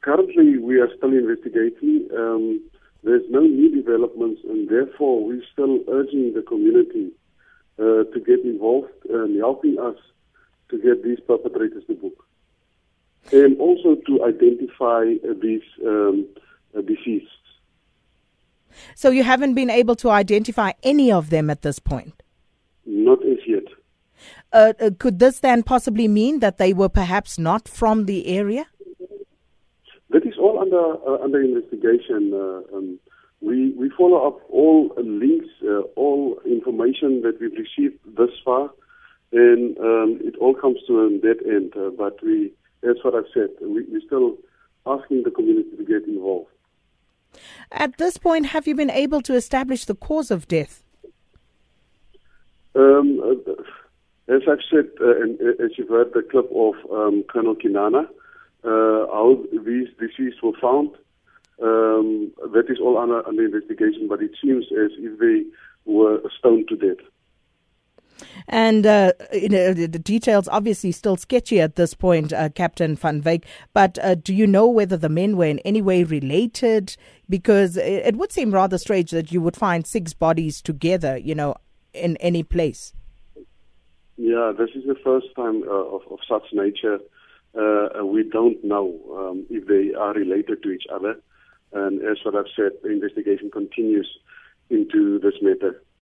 Currently, we are still investigating. Um, there's no new developments, and therefore, we're still urging the community uh, to get involved and helping us to get these perpetrators to book. And also to identify uh, these um, uh, deceased. So you haven't been able to identify any of them at this point? Not as yet. Uh, uh, could this then possibly mean that they were perhaps not from the area? That is all under uh, under investigation. Uh, um, we we follow up all links, uh, all information that we've received thus far, and um, it all comes to a dead end. Uh, but we, as what I've said, we, we're still asking the community to get involved. At this point, have you been able to establish the cause of death? Um, uh, as I've said, uh, and as you've heard the clip of um, Colonel Kinana, how these deceased were found, um, that is all under, under investigation, but it seems as if they were stoned to death. And uh, you know, the details obviously still sketchy at this point, uh, Captain Van Wyk. But uh, do you know whether the men were in any way related? Because it, it, would seem rather strange that you would find six bodies together, you know, in any place. Yeah, this is the first time uh, of, of, such nature. Uh, we don't know um, if they are related to each other. And as what I've said, the investigation continues into this matter.